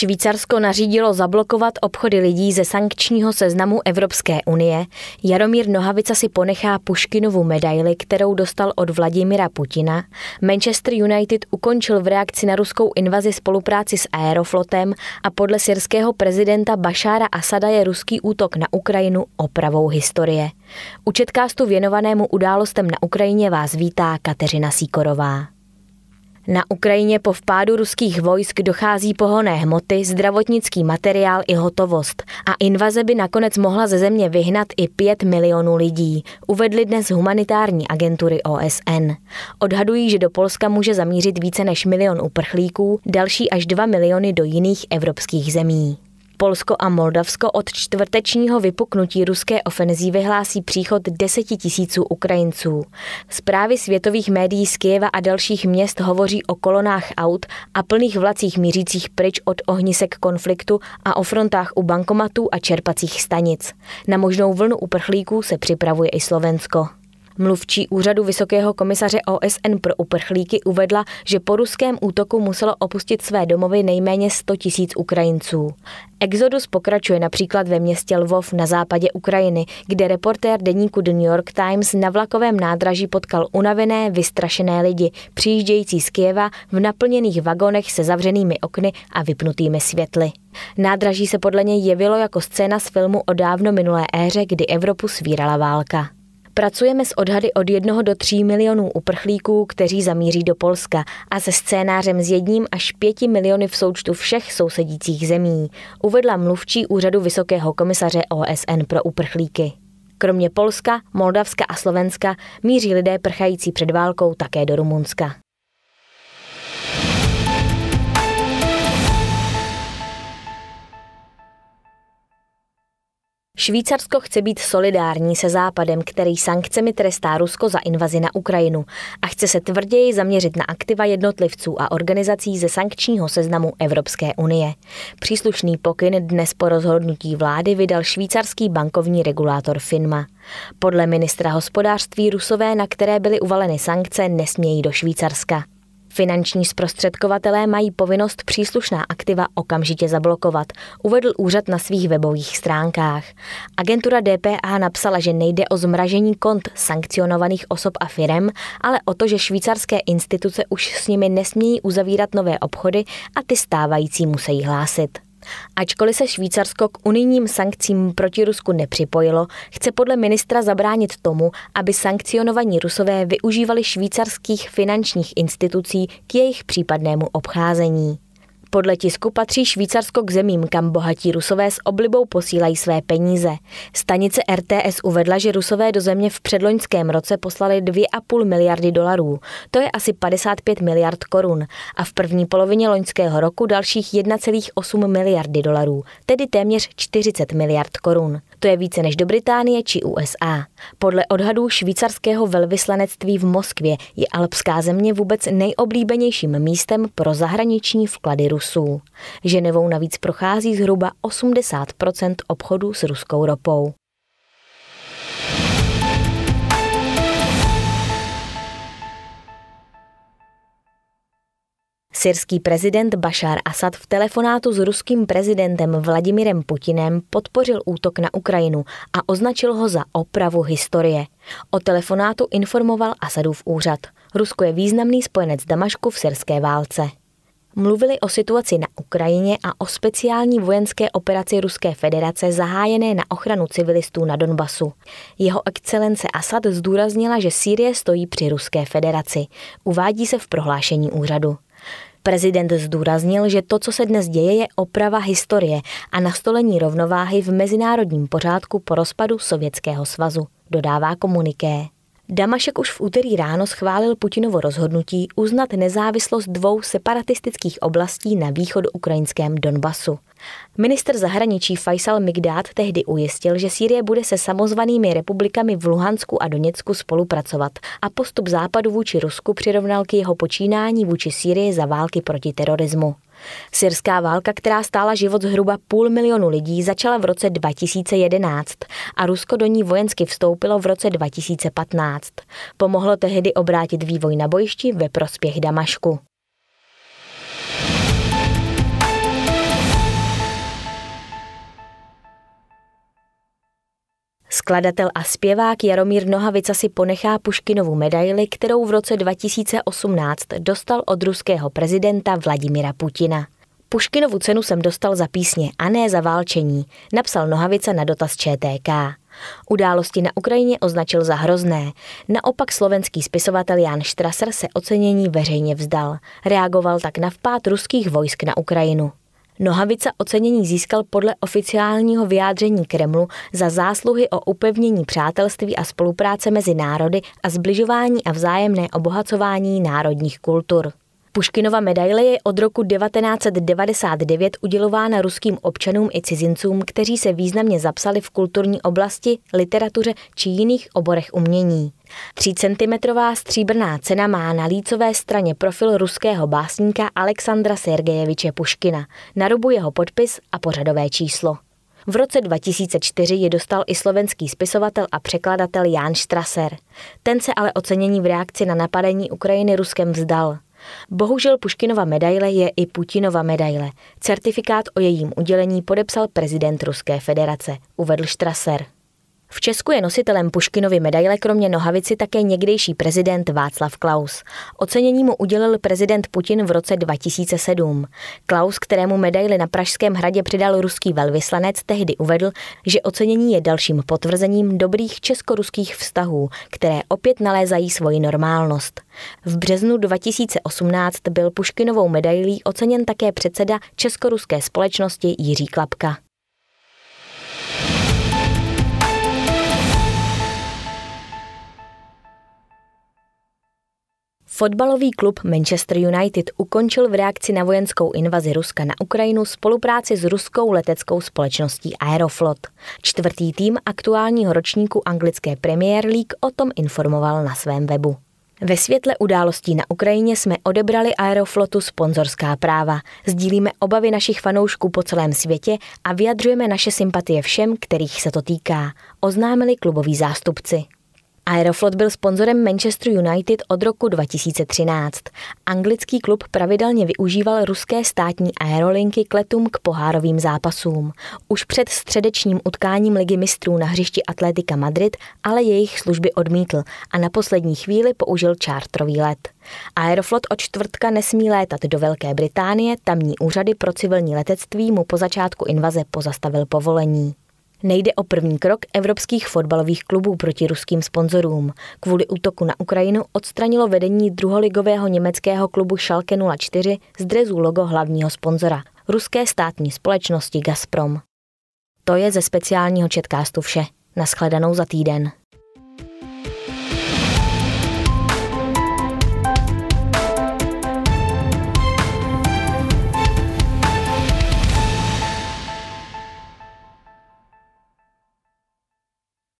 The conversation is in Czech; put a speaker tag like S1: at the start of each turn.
S1: Švýcarsko nařídilo zablokovat obchody lidí ze sankčního seznamu Evropské unie. Jaromír Nohavica si ponechá Puškinovu medaili, kterou dostal od Vladimira Putina. Manchester United ukončil v reakci na ruskou invazi spolupráci s Aeroflotem a podle syrského prezidenta Bašára Asada je ruský útok na Ukrajinu opravou historie. U četkástu věnovanému událostem na Ukrajině vás vítá Kateřina Síkorová. Na Ukrajině po vpádu ruských vojsk dochází pohonné hmoty, zdravotnický materiál i hotovost a invaze by nakonec mohla ze země vyhnat i 5 milionů lidí, uvedly dnes humanitární agentury OSN. Odhadují, že do Polska může zamířit více než milion uprchlíků, další až 2 miliony do jiných evropských zemí. Polsko a Moldavsko od čtvrtečního vypuknutí ruské ofenzívy hlásí příchod deseti tisíců Ukrajinců. Zprávy světových médií z Kyjeva a dalších měst hovoří o kolonách aut a plných vlacích mířících pryč od ohnisek konfliktu a o frontách u bankomatů a čerpacích stanic. Na možnou vlnu uprchlíků se připravuje i Slovensko. Mluvčí úřadu Vysokého komisaře OSN pro uprchlíky uvedla, že po ruském útoku muselo opustit své domovy nejméně 100 tisíc Ukrajinců. Exodus pokračuje například ve městě Lvov na západě Ukrajiny, kde reportér deníku The New York Times na vlakovém nádraží potkal unavené, vystrašené lidi, přijíždějící z Kieva v naplněných vagonech se zavřenými okny a vypnutými světly. Nádraží se podle něj jevilo jako scéna z filmu o dávno minulé éře, kdy Evropu svírala válka. Pracujeme s odhady od 1 do 3 milionů uprchlíků, kteří zamíří do Polska a se scénářem s jedním až pěti miliony v součtu všech sousedících zemí, uvedla mluvčí úřadu Vysokého komisaře OSN pro uprchlíky. Kromě Polska, Moldavska a Slovenska míří lidé prchající před válkou také do Rumunska. Švýcarsko chce být solidární se Západem, který sankcemi trestá Rusko za invazi na Ukrajinu a chce se tvrději zaměřit na aktiva jednotlivců a organizací ze sankčního seznamu Evropské unie. Příslušný pokyn dnes po rozhodnutí vlády vydal švýcarský bankovní regulátor FINMA. Podle ministra hospodářství Rusové, na které byly uvaleny sankce, nesmějí do Švýcarska. Finanční zprostředkovatelé mají povinnost příslušná aktiva okamžitě zablokovat, uvedl úřad na svých webových stránkách. Agentura DPA napsala, že nejde o zmražení kont sankcionovaných osob a firem, ale o to, že švýcarské instituce už s nimi nesmějí uzavírat nové obchody a ty stávající musí hlásit. Ačkoliv se Švýcarsko k unijním sankcím proti Rusku nepřipojilo, chce podle ministra zabránit tomu, aby sankcionovaní Rusové využívali švýcarských finančních institucí k jejich případnému obcházení. Podle tisku patří Švýcarsko k zemím, kam bohatí Rusové s oblibou posílají své peníze. Stanice RTS uvedla, že Rusové do země v předloňském roce poslali 2,5 miliardy dolarů. To je asi 55 miliard korun. A v první polovině loňského roku dalších 1,8 miliardy dolarů, tedy téměř 40 miliard korun. To je více než do Británie či USA. Podle odhadů švýcarského velvyslanectví v Moskvě je alpská země vůbec nejoblíbenějším místem pro zahraniční vklady Rusů. Ženevou navíc prochází zhruba 80% obchodů s ruskou ropou. Syrský prezident Bashar Assad v telefonátu s ruským prezidentem Vladimirem Putinem podpořil útok na Ukrajinu a označil ho za opravu historie. O telefonátu informoval Asadův úřad. Rusko je významný spojenec Damašku v syrské válce. Mluvili o situaci na Ukrajině a o speciální vojenské operaci Ruské federace zahájené na ochranu civilistů na Donbasu. Jeho excelence Asad zdůraznila, že Sýrie stojí při Ruské federaci. Uvádí se v prohlášení úřadu. Prezident zdůraznil, že to, co se dnes děje, je oprava historie a nastolení rovnováhy v mezinárodním pořádku po rozpadu Sovětského svazu, dodává komuniké. Damašek už v úterý ráno schválil Putinovo rozhodnutí uznat nezávislost dvou separatistických oblastí na východ ukrajinském Donbasu. Minister zahraničí Faisal Migdát tehdy ujistil, že Sýrie bude se samozvanými republikami v Luhansku a Doněcku spolupracovat a postup západu vůči Rusku přirovnal k jeho počínání vůči Sýrii za války proti terorismu. Syrská válka, která stála život zhruba půl milionu lidí, začala v roce 2011 a Rusko do ní vojensky vstoupilo v roce 2015. Pomohlo tehdy obrátit vývoj na bojišti ve prospěch Damašku. Skladatel a zpěvák Jaromír Nohavica si ponechá Puškinovu medaili, kterou v roce 2018 dostal od ruského prezidenta Vladimira Putina. Puškinovu cenu jsem dostal za písně a ne za válčení, napsal Nohavica na dotaz ČTK. Události na Ukrajině označil za hrozné. Naopak slovenský spisovatel Jan Strasser se ocenění veřejně vzdal. Reagoval tak na vpád ruských vojsk na Ukrajinu. Nohavica ocenění získal podle oficiálního vyjádření Kremlu za zásluhy o upevnění přátelství a spolupráce mezi národy a zbližování a vzájemné obohacování národních kultur. Puškinova medaile je od roku 1999 udělována ruským občanům i cizincům, kteří se významně zapsali v kulturní oblasti, literatuře či jiných oborech umění. 3 cm stříbrná cena má na lícové straně profil ruského básníka Alexandra Sergejeviče Puškina, na rubu jeho podpis a pořadové číslo. V roce 2004 ji dostal i slovenský spisovatel a překladatel Jan Strasser. Ten se ale ocenění v reakci na napadení Ukrajiny Ruskem vzdal. Bohužel Puškinova medaile je i Putinova medaile. Certifikát o jejím udělení podepsal prezident Ruské federace, uvedl Strasser. V Česku je nositelem Puškinovy medaile kromě nohavici také někdejší prezident Václav Klaus. Ocenění mu udělil prezident Putin v roce 2007. Klaus, kterému medaili na Pražském hradě přidal ruský velvyslanec, tehdy uvedl, že ocenění je dalším potvrzením dobrých česko-ruských vztahů, které opět nalézají svoji normálnost. V březnu 2018 byl Puškinovou medailí oceněn také předseda Česko-ruské společnosti Jiří Klapka. Fotbalový klub Manchester United ukončil v reakci na vojenskou invazi Ruska na Ukrajinu spolupráci s ruskou leteckou společností Aeroflot. Čtvrtý tým aktuálního ročníku anglické Premier League o tom informoval na svém webu. Ve světle událostí na Ukrajině jsme odebrali Aeroflotu sponzorská práva. Sdílíme obavy našich fanoušků po celém světě a vyjadřujeme naše sympatie všem, kterých se to týká, oznámili kluboví zástupci. Aeroflot byl sponzorem Manchester United od roku 2013. Anglický klub pravidelně využíval ruské státní aerolinky k letům k pohárovým zápasům. Už před středečním utkáním ligy mistrů na hřišti Atletika Madrid ale jejich služby odmítl a na poslední chvíli použil čártrový let. Aeroflot od čtvrtka nesmí létat do Velké Británie, tamní úřady pro civilní letectví mu po začátku invaze pozastavil povolení. Nejde o první krok evropských fotbalových klubů proti ruským sponzorům. Kvůli útoku na Ukrajinu odstranilo vedení druholigového německého klubu Schalke 04 z drezu logo hlavního sponzora, ruské státní společnosti Gazprom. To je ze speciálního četkástu vše. Naschledanou za týden.